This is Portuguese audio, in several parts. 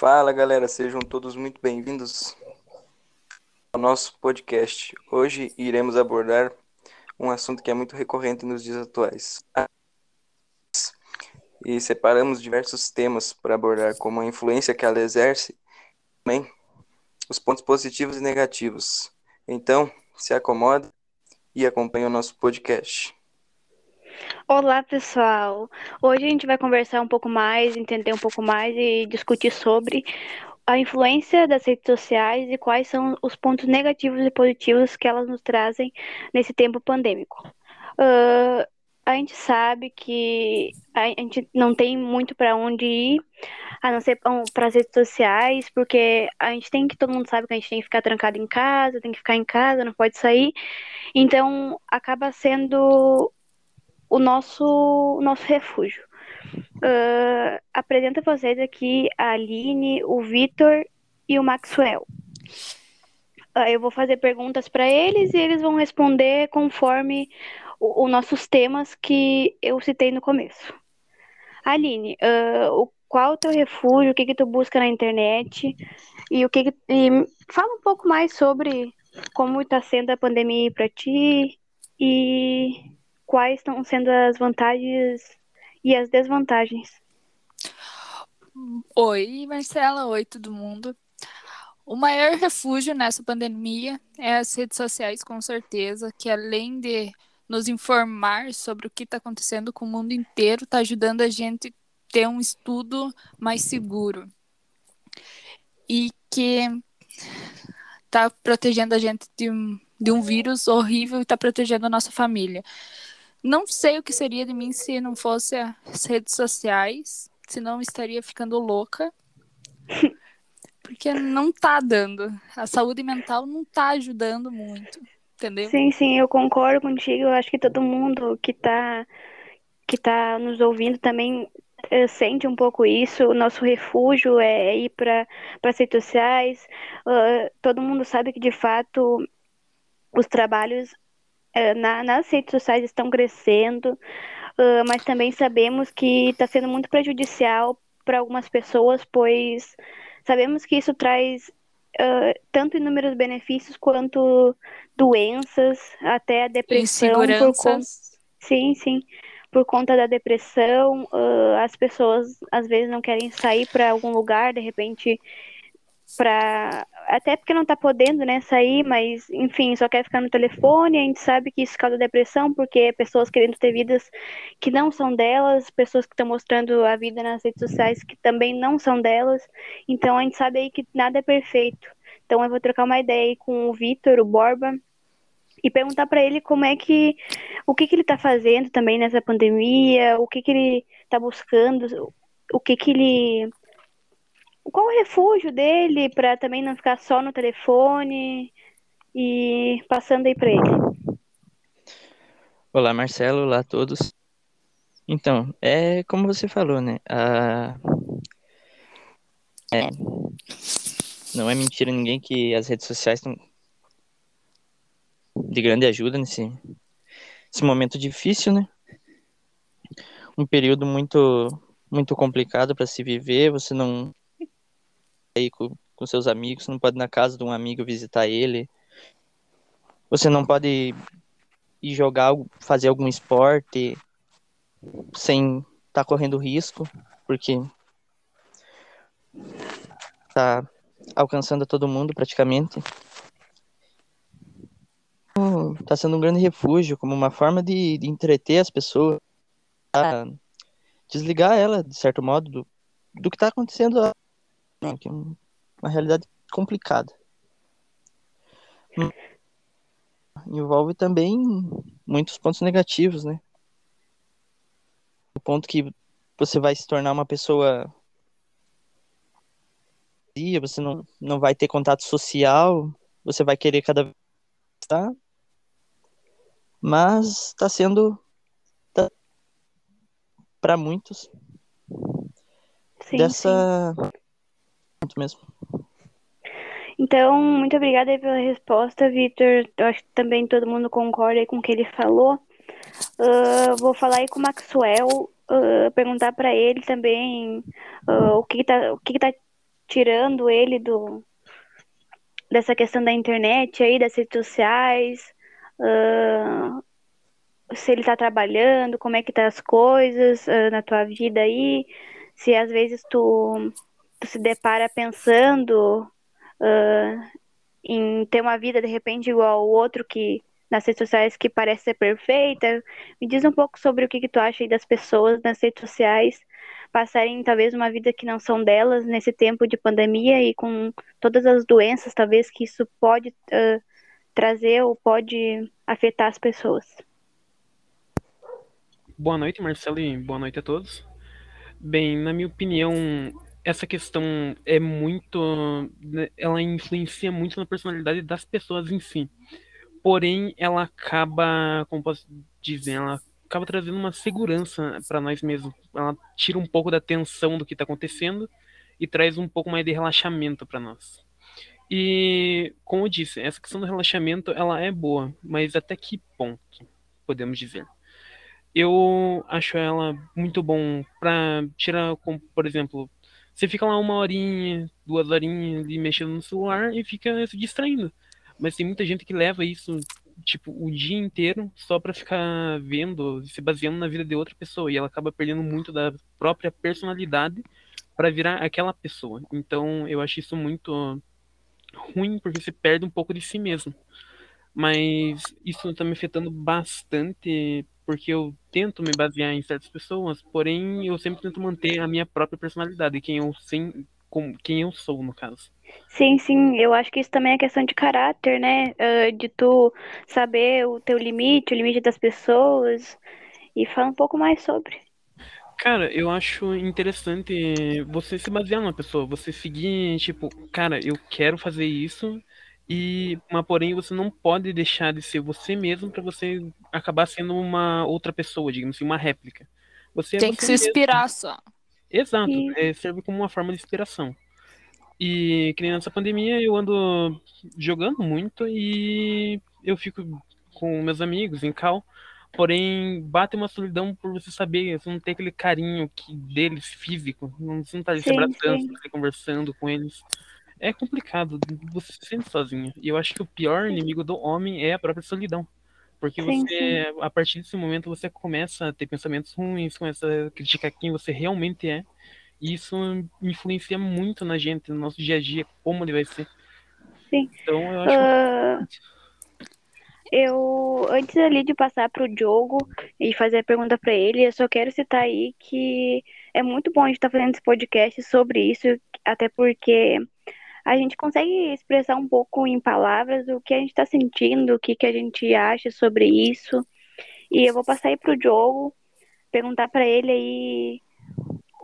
Fala galera, sejam todos muito bem-vindos ao nosso podcast. Hoje iremos abordar um assunto que é muito recorrente nos dias atuais. E separamos diversos temas para abordar, como a influência que ela exerce, também os pontos positivos e negativos. Então, se acomoda e acompanhe o nosso podcast. Olá, pessoal! Hoje a gente vai conversar um pouco mais, entender um pouco mais e discutir sobre a influência das redes sociais e quais são os pontos negativos e positivos que elas nos trazem nesse tempo pandêmico. Uh, a gente sabe que a gente não tem muito para onde ir, a não ser para as redes sociais, porque a gente tem que, todo mundo sabe que a gente tem que ficar trancado em casa, tem que ficar em casa, não pode sair. Então, acaba sendo o nosso, o nosso refúgio. Uh, apresento a vocês aqui a Aline, o Vitor e o Maxwell. Uh, eu vou fazer perguntas para eles e eles vão responder conforme os nossos temas que eu citei no começo. Aline, uh, o, qual o teu refúgio? O que que tu busca na internet? E o que, que e fala um pouco mais sobre como está sendo a pandemia para ti e quais estão sendo as vantagens e as desvantagens. Oi, Marcela. Oi, todo mundo. O maior refúgio nessa pandemia é as redes sociais, com certeza, que além de nos informar sobre o que está acontecendo com o mundo inteiro, está ajudando a gente ter um estudo mais seguro. E que está protegendo a gente de um, de um vírus horrível e está protegendo a nossa família. Não sei o que seria de mim se não fosse as redes sociais, se não estaria ficando louca. Porque não tá dando. A saúde mental não tá ajudando muito, entendeu? Sim, sim, eu concordo contigo. Eu acho que todo mundo que tá que tá nos ouvindo também eh, sente um pouco isso. O nosso refúgio é ir para as redes sociais. Uh, todo mundo sabe que de fato os trabalhos é, na, nas redes sociais estão crescendo, uh, mas também sabemos que está sendo muito prejudicial para algumas pessoas, pois sabemos que isso traz uh, tanto inúmeros benefícios quanto doenças, até a depressão. Por conta... Sim, sim. Por conta da depressão, uh, as pessoas às vezes não querem sair para algum lugar, de repente para até porque não tá podendo, né, sair, mas enfim, só quer ficar no telefone, a gente sabe que isso causa depressão, porque pessoas querendo ter vidas que não são delas, pessoas que estão mostrando a vida nas redes sociais que também não são delas. Então a gente sabe aí que nada é perfeito. Então eu vou trocar uma ideia aí com o Vitor, o Borba, e perguntar para ele como é que o que que ele tá fazendo também nessa pandemia, o que que ele tá buscando, o que que ele qual o refúgio dele para também não ficar só no telefone e passando aí para ele. Olá, Marcelo, olá a todos. Então, é como você falou, né? A... É... Não é mentira ninguém que as redes sociais estão de grande ajuda nesse, nesse momento difícil, né? Um período muito muito complicado para se viver, você não aí com, com seus amigos, não pode ir na casa de um amigo visitar ele. Você não pode ir jogar, fazer algum esporte sem estar tá correndo risco, porque tá alcançando a todo mundo praticamente. Tá sendo um grande refúgio, como uma forma de, de entreter as pessoas, desligar ela, de certo modo, do, do que está acontecendo não, que é uma realidade complicada. Envolve também muitos pontos negativos, né? O ponto que você vai se tornar uma pessoa você não, não vai ter contato social, você vai querer cada vez tá? Mas está sendo tá, para muitos sim, dessa sim mesmo. Então, muito obrigada pela resposta, Vitor. Eu acho que também todo mundo concorda com o que ele falou. Uh, vou falar aí com o Maxwell, uh, perguntar para ele também uh, o que, que tá, o que, que tá tirando ele do dessa questão da internet aí, das redes sociais, se ele tá trabalhando, como é que tá as coisas na tua vida aí, se às vezes tu, tu se depara pensando uh, em ter uma vida de repente igual ao outro que nas redes sociais que parece ser perfeita. Me diz um pouco sobre o que, que tu acha das pessoas nas redes sociais passarem talvez uma vida que não são delas nesse tempo de pandemia e com todas as doenças talvez que isso pode uh, trazer ou pode afetar as pessoas. Boa noite, Marcelo, e boa noite a todos. Bem, na minha opinião, essa questão é muito. Né, ela influencia muito na personalidade das pessoas em si. Porém, ela acaba, como posso dizer, ela acaba trazendo uma segurança para nós mesmos. Ela tira um pouco da tensão do que está acontecendo e traz um pouco mais de relaxamento para nós. E, como eu disse, essa questão do relaxamento ela é boa, mas até que ponto, podemos dizer? Eu acho ela muito bom para tirar, como, por exemplo, você fica lá uma horinha, duas horinhas ali mexendo no celular e fica se distraindo. Mas tem muita gente que leva isso tipo, o dia inteiro só para ficar vendo, se baseando na vida de outra pessoa. E ela acaba perdendo muito da própria personalidade para virar aquela pessoa. Então eu acho isso muito ruim, porque você perde um pouco de si mesmo. Mas isso tá me afetando bastante, porque eu tento me basear em certas pessoas, porém eu sempre tento manter a minha própria personalidade, quem eu, sem, com, quem eu sou, no caso. Sim, sim, eu acho que isso também é questão de caráter, né? Uh, de tu saber o teu limite, o limite das pessoas. E fala um pouco mais sobre. Cara, eu acho interessante você se basear numa pessoa, você seguir, tipo, cara, eu quero fazer isso, e mas porém você não pode deixar de ser você mesmo para você acabar sendo uma outra pessoa, digamos assim, uma réplica. Você é Tem que se mesmo. inspirar só. Exato, é, serve como uma forma de inspiração. E que nem nessa pandemia eu ando jogando muito e eu fico com meus amigos em cal. Porém, bate uma solidão por você saber, você não ter aquele carinho que deles físico, não, você não tá ali se abraçando, sim. você conversando com eles. É complicado, você se sente sozinho. E eu acho que o pior inimigo do homem é a própria solidão. Porque Sim, você, a partir desse momento, você começa a ter pensamentos ruins, começa a criticar quem você realmente é. E isso influencia muito na gente, no nosso dia a dia, como ele vai ser. Sim. Então eu acho. Ah, eu, antes ali de passar pro Diogo e fazer a pergunta para ele, eu só quero citar aí que é muito bom a gente estar fazendo esse podcast sobre isso, até porque a gente consegue expressar um pouco em palavras o que a gente está sentindo, o que, que a gente acha sobre isso. E eu vou passar aí pro Diogo, perguntar para ele aí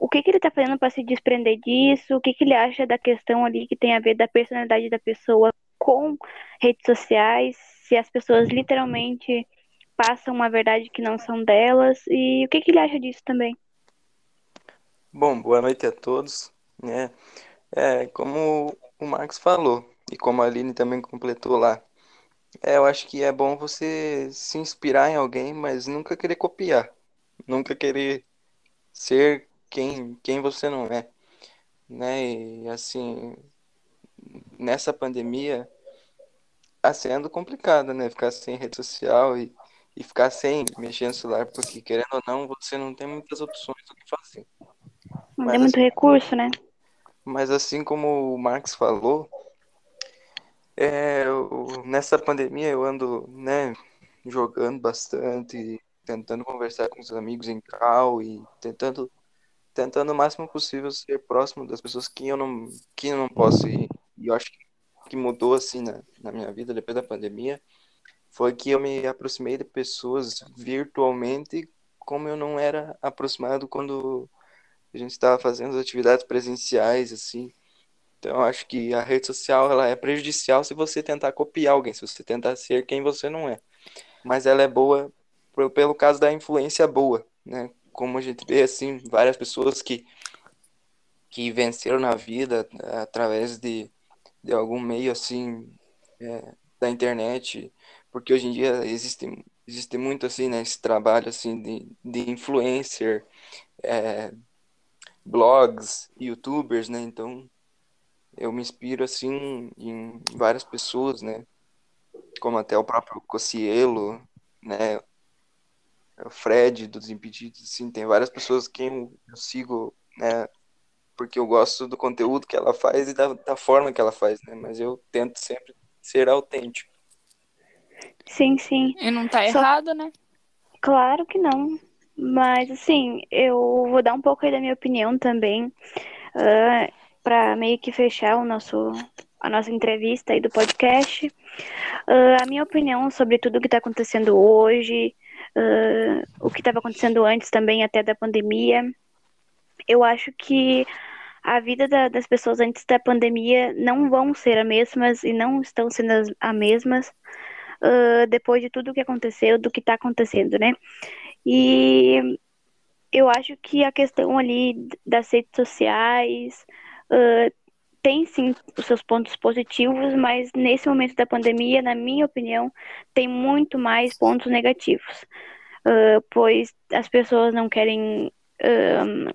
o que, que ele tá fazendo para se desprender disso, o que, que ele acha da questão ali que tem a ver da personalidade da pessoa com redes sociais, se as pessoas literalmente passam uma verdade que não são delas, e o que, que ele acha disso também. Bom, boa noite a todos. né? É, como o Marcos falou, e como a Aline também completou lá, é, eu acho que é bom você se inspirar em alguém, mas nunca querer copiar, nunca querer ser quem, quem você não é, né? E assim, nessa pandemia, tá sendo complicado, né? Ficar sem rede social e, e ficar sem mexer no celular, porque querendo ou não, você não tem muitas opções do que fazer. Não Mas tem muito assim- recurso, né? Mas assim como o Marx falou, é, eu- nessa pandemia eu ando, né, jogando bastante, tentando conversar com os amigos em cal e tentando, tentando o máximo possível ser próximo das pessoas que eu não, que eu não posso ir. E eu acho que mudou assim na, na minha vida depois da pandemia foi que eu me aproximei de pessoas virtualmente como eu não era aproximado quando a gente estava fazendo as atividades presenciais assim. Então, acho que a rede social ela é prejudicial se você tentar copiar alguém, se você tentar ser quem você não é. Mas ela é boa pelo caso da influência boa, né? Como a gente vê assim, várias pessoas que que venceram na vida através de, de algum meio assim é, da internet, porque hoje em dia existe existe muito assim, né, esse trabalho assim de, de influencer, é, blogs, youtubers, né? Então eu me inspiro assim em várias pessoas, né? Como até o próprio Cocielo, né? O Fred dos Impedidos, assim, tem várias pessoas que eu sigo, né? Porque eu gosto do conteúdo que ela faz e da, da forma que ela faz, né? Mas eu tento sempre ser autêntico. Sim, sim. E não tá Só- errado, né? Claro que não. Mas, assim, eu vou dar um pouco aí da minha opinião também, para meio que fechar o nosso, a nossa entrevista aí do podcast. Ah, a minha opinião sobre tudo o que está acontecendo hoje, ah, o que estava acontecendo antes também, até da pandemia. Eu acho que a vida da- das pessoas antes da pandemia não vão ser as mesmas e não estão sendo as, as mesmas ah, depois de tudo o que aconteceu, do que está acontecendo, né? E eu acho que a questão ali das redes sociais ah, tem sim os seus pontos positivos, mas nesse momento da pandemia, na minha opinião, tem muito mais pontos negativos, Ah, pois as pessoas não querem ah,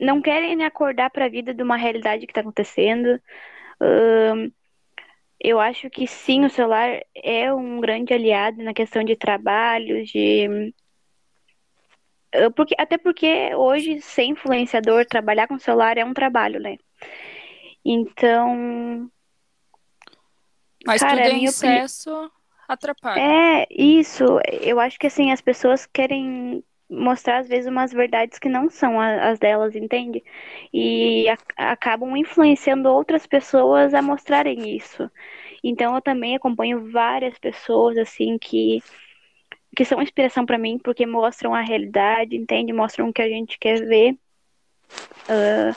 não querem acordar para a vida de uma realidade que está acontecendo. Eu acho que sim, o celular é um grande aliado na questão de trabalho, de Uh, Porque, até porque hoje, ser influenciador, trabalhar com celular é um trabalho, né? Então, Mas Cara, tudo em minha opini- excesso atrapalha. é isso. Eu acho que assim, as pessoas querem mostrar, às vezes, umas verdades que não são as delas, entende? E a- acabam influenciando outras pessoas a mostrarem isso. Então, eu também acompanho várias pessoas, assim, que, que são inspiração pra mim, porque mostram a realidade, entende? Mostram o que a gente quer ver. Ah,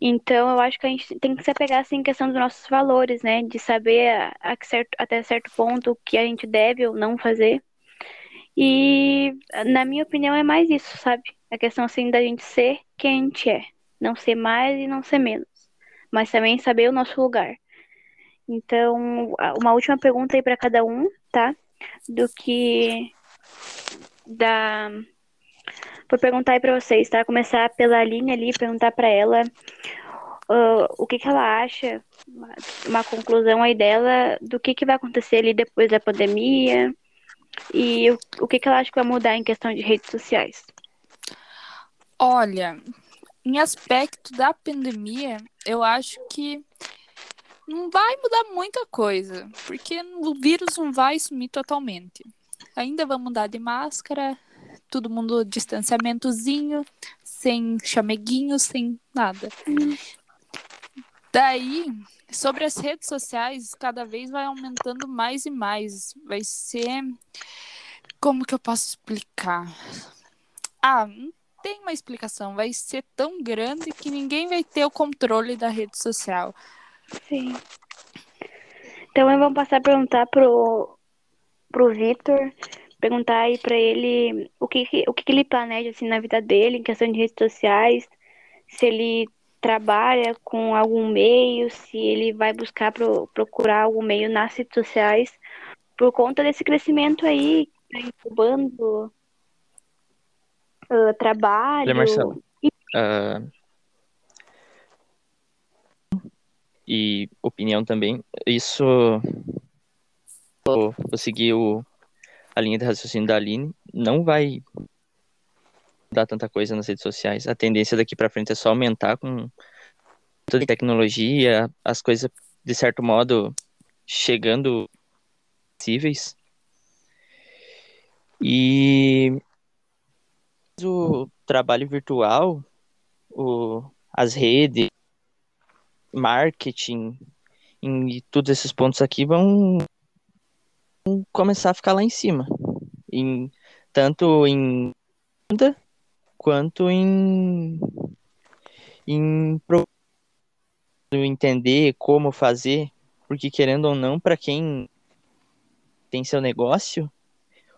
Então, eu acho que a gente tem que se apegar assim, em questão dos nossos valores, né? De saber a, a certo, até certo ponto o que a gente deve ou não fazer. E, na minha opinião, é mais isso, sabe? A questão, assim, da gente ser quem a gente é. Não ser mais e não ser menos. Mas também saber o nosso lugar. Então, uma última pergunta aí para cada um, tá? Do que. Da. Vou perguntar aí pra vocês, tá? Começar pela Aline ali, perguntar pra ela ah, o que que ela acha, uma, uma conclusão aí dela do que que vai acontecer ali depois da pandemia e o, o que que ela acha que vai mudar em questão de redes sociais. Olha, em aspecto da pandemia, eu acho que não vai mudar muita coisa, porque o vírus não vai sumir totalmente. Ainda vamos mudar de máscara, todo mundo distanciamentozinho, sem chameguinho, sem nada. Daí, sobre as redes sociais, cada vez vai aumentando mais e mais. Vai ser. Como que eu posso explicar? Ah, não tem uma explicação. Vai ser tão grande que ninguém vai ter o controle da rede social. Sim. Então vou passar a perguntar pro, pro Vitor, perguntar aí pra ele o que, o que ele planeja assim na vida dele em questão de redes sociais, se ele trabalha com algum meio, se ele vai buscar pro, procurar algum meio nas redes sociais, por conta desse crescimento aí, tá incubando ah, trabalho. Olha, Marcelo. Ah, e opinião também. Isso. Vou, vou seguir o, a linha de raciocínio da Aline. Não vai dar tanta coisa nas redes sociais. A tendência daqui para frente é só aumentar com toda a tecnologia, as coisas, de certo modo, chegando possíveis. E o trabalho virtual, o, as redes, marketing e todos esses pontos aqui vão, começar a ficar lá em cima. Em, tanto em quanto em, em entender como fazer, porque querendo ou não, para quem tem seu negócio,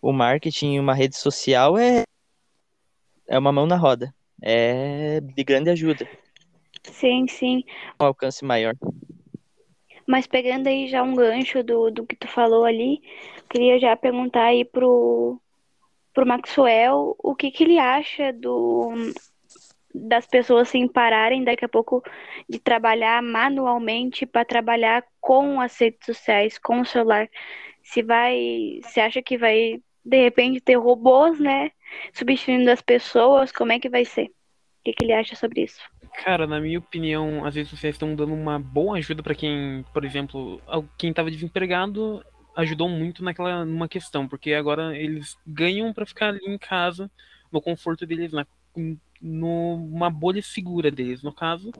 o marketing em uma rede social é, é uma mão na roda. É de grande ajuda, Sim, sim. um alcance maior. Mas pegando aí já um gancho do, do que tu falou ali, queria já perguntar aí pro, pro Maxwell o que que ele acha do, das pessoas se pararem daqui a pouco de trabalhar manualmente para trabalhar com as redes sociais, com o celular. Se vai, se acha que vai de repente ter robôs, né, substituindo as pessoas, como é que vai ser? O que, que ele acha sobre isso? Cara, na minha opinião, as redes sociais estão dando uma boa ajuda para quem, por exemplo, quem estava desempregado ajudou muito naquela numa questão, porque agora eles ganham para ficar ali em casa, no conforto deles, na numa bolha segura deles, no caso,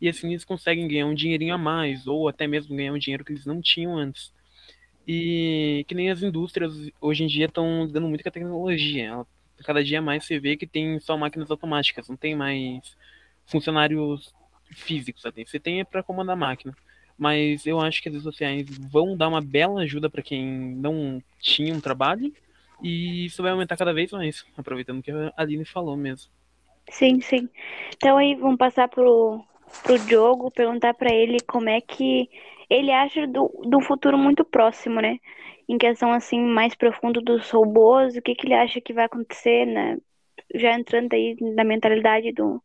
e assim eles conseguem ganhar um dinheirinho a mais, ou até mesmo ganhar um dinheiro que eles não tinham antes. E que nem as indústrias hoje em dia estão dando muito com a tecnologia. Cada dia mais você vê que tem só máquinas automáticas, não tem mais funcionários físicos. Assim. Você tem é para comandar a máquina. Mas eu acho que as redes sociais vão dar uma bela ajuda para quem não tinha um trabalho. E isso vai aumentar cada vez mais, aproveitando que a Aline falou mesmo. Sim, sim. Então aí vamos passar pro, pro Diogo, perguntar para ele como é que ele acha do, do futuro muito próximo, né? Em questão assim mais profundo dos robôs, o que que ele acha que vai acontecer, né? Já entrando aí na mentalidade do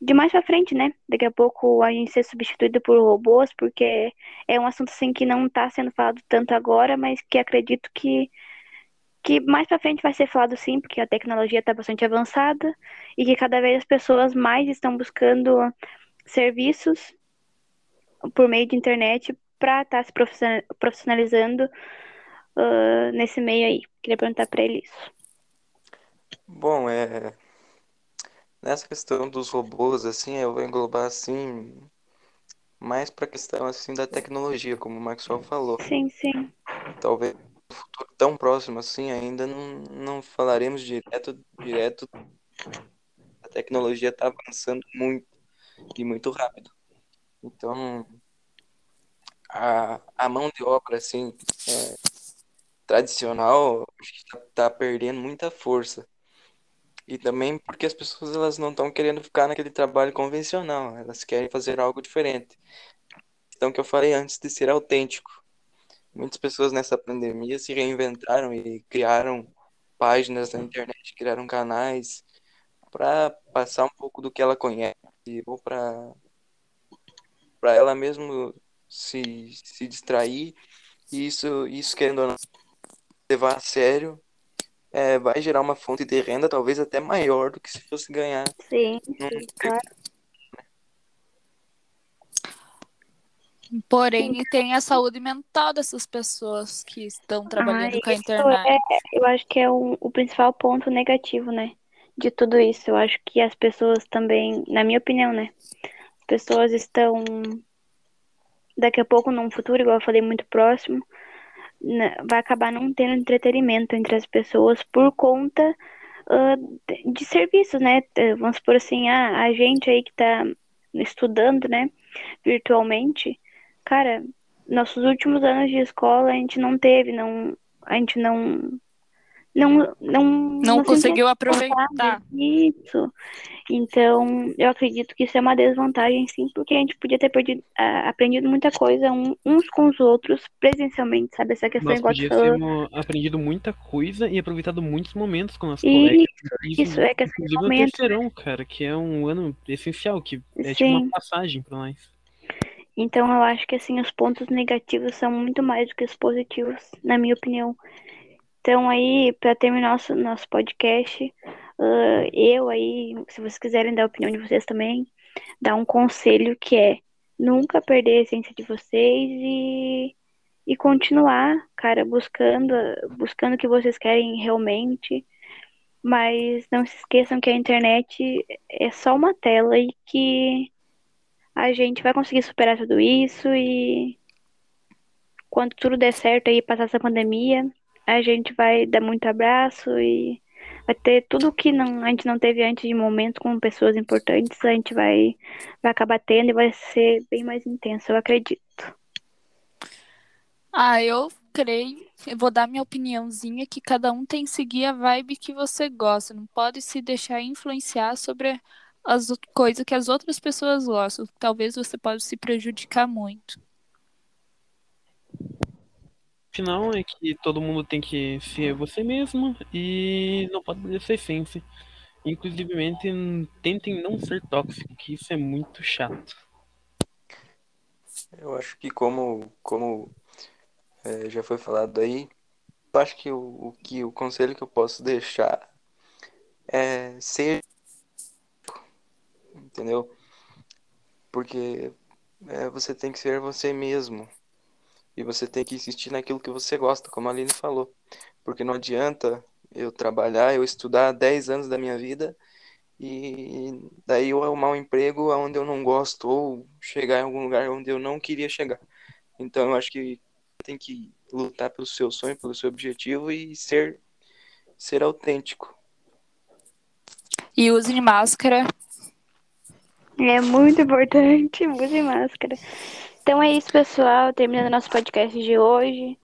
de mais para frente, né? Daqui a pouco a gente ser substituído por robôs, porque é um assunto assim que não está sendo falado tanto agora, mas que acredito que que mais para frente vai ser falado sim, porque a tecnologia está bastante avançada e que cada vez as pessoas mais estão buscando serviços por meio de internet para estar tá se profissionalizando uh, nesse meio aí. Queria perguntar para ele isso. Bom, é nessa questão dos robôs assim, eu vou englobar assim mais para a questão assim da tecnologia, como o Maxwell falou. Sim, sim. Talvez no futuro tão próximo assim ainda não, não falaremos direto direto a tecnologia está avançando muito e muito rápido. Então, a, a mão de obra, assim, é, tradicional, está tá perdendo muita força. E também porque as pessoas elas não estão querendo ficar naquele trabalho convencional, elas querem fazer algo diferente. Então, que eu falei antes de ser autêntico. Muitas pessoas nessa pandemia se reinventaram e criaram páginas na internet, criaram canais para passar um pouco do que ela conhece ou para para ela mesmo se, se distrair e isso, isso querendo levar a sério é, vai gerar uma fonte de renda talvez até maior do que se fosse ganhar. Sim, sim claro. Porém, tem a saúde mental dessas pessoas que estão trabalhando ah, com a internet. É, eu acho que é o, o principal ponto negativo, né? De tudo isso. Eu acho que as pessoas também, na minha opinião, né? As pessoas estão daqui a pouco, num futuro, igual eu falei, muito próximo, vai acabar não tendo entretenimento entre as pessoas por conta uh, de serviços, né? Vamos supor assim, ah, a gente aí que tá estudando, né, virtualmente, cara, nossos últimos anos de escola a gente não teve, não, a gente não não não não, não conseguiu aproveitar isso. Então, eu acredito que isso é uma desvantagem, sim, porque a gente podia ter perdido, uh, aprendido muita coisa um, uns com os outros presencialmente, sabe? Essa questão Nós podíamos ter aprendido muita coisa e aproveitado muitos momentos com nossos colegas. Isso, isso é questão de momento. no terceirão, cara, que é um ano essencial, que é tipo uma passagem para nós. Então, eu acho que, assim, os pontos negativos são muito mais do que os positivos, na minha opinião. Então, aí, para terminar nosso, nosso podcast, uh, eu aí, se vocês quiserem dar a opinião de vocês também, dar um conselho que é nunca perder a essência de vocês e, e continuar, cara, buscando, buscando o que vocês querem realmente. Mas não se esqueçam que a internet é só uma tela e que a gente vai conseguir superar tudo isso e quando tudo der certo aí, passar essa pandemia, a gente vai dar muito abraço e vai ter tudo que não, a gente não teve antes de momentos com pessoas importantes, a gente vai, vai acabar tendo e vai ser bem mais intenso, eu acredito. Ah, eu creio, eu vou dar minha opiniãozinha que cada um tem que seguir a vibe que você gosta, não pode se deixar influenciar sobre as coisas que as outras pessoas gostam. Talvez você possa se prejudicar muito final é que todo mundo tem que ser você mesmo e não pode sua essência. Inclusivemente, tentem não ser tóxico, que isso é muito chato. Eu acho que como, como é, já foi falado aí, eu acho que o, o que o conselho que eu posso deixar é ser entendeu? Porque é, você tem que ser você mesmo. E você tem que insistir naquilo que você gosta, como a Aline falou. Porque não adianta eu trabalhar, eu estudar 10 anos da minha vida e daí eu arrumar um emprego onde eu não gosto ou chegar em algum lugar onde eu não queria chegar. Então eu acho que tem que lutar pelo seu sonho, pelo seu objetivo e ser ser autêntico. E use máscara. É muito importante, use máscara. Então é isso, pessoal. Terminando nosso podcast de hoje.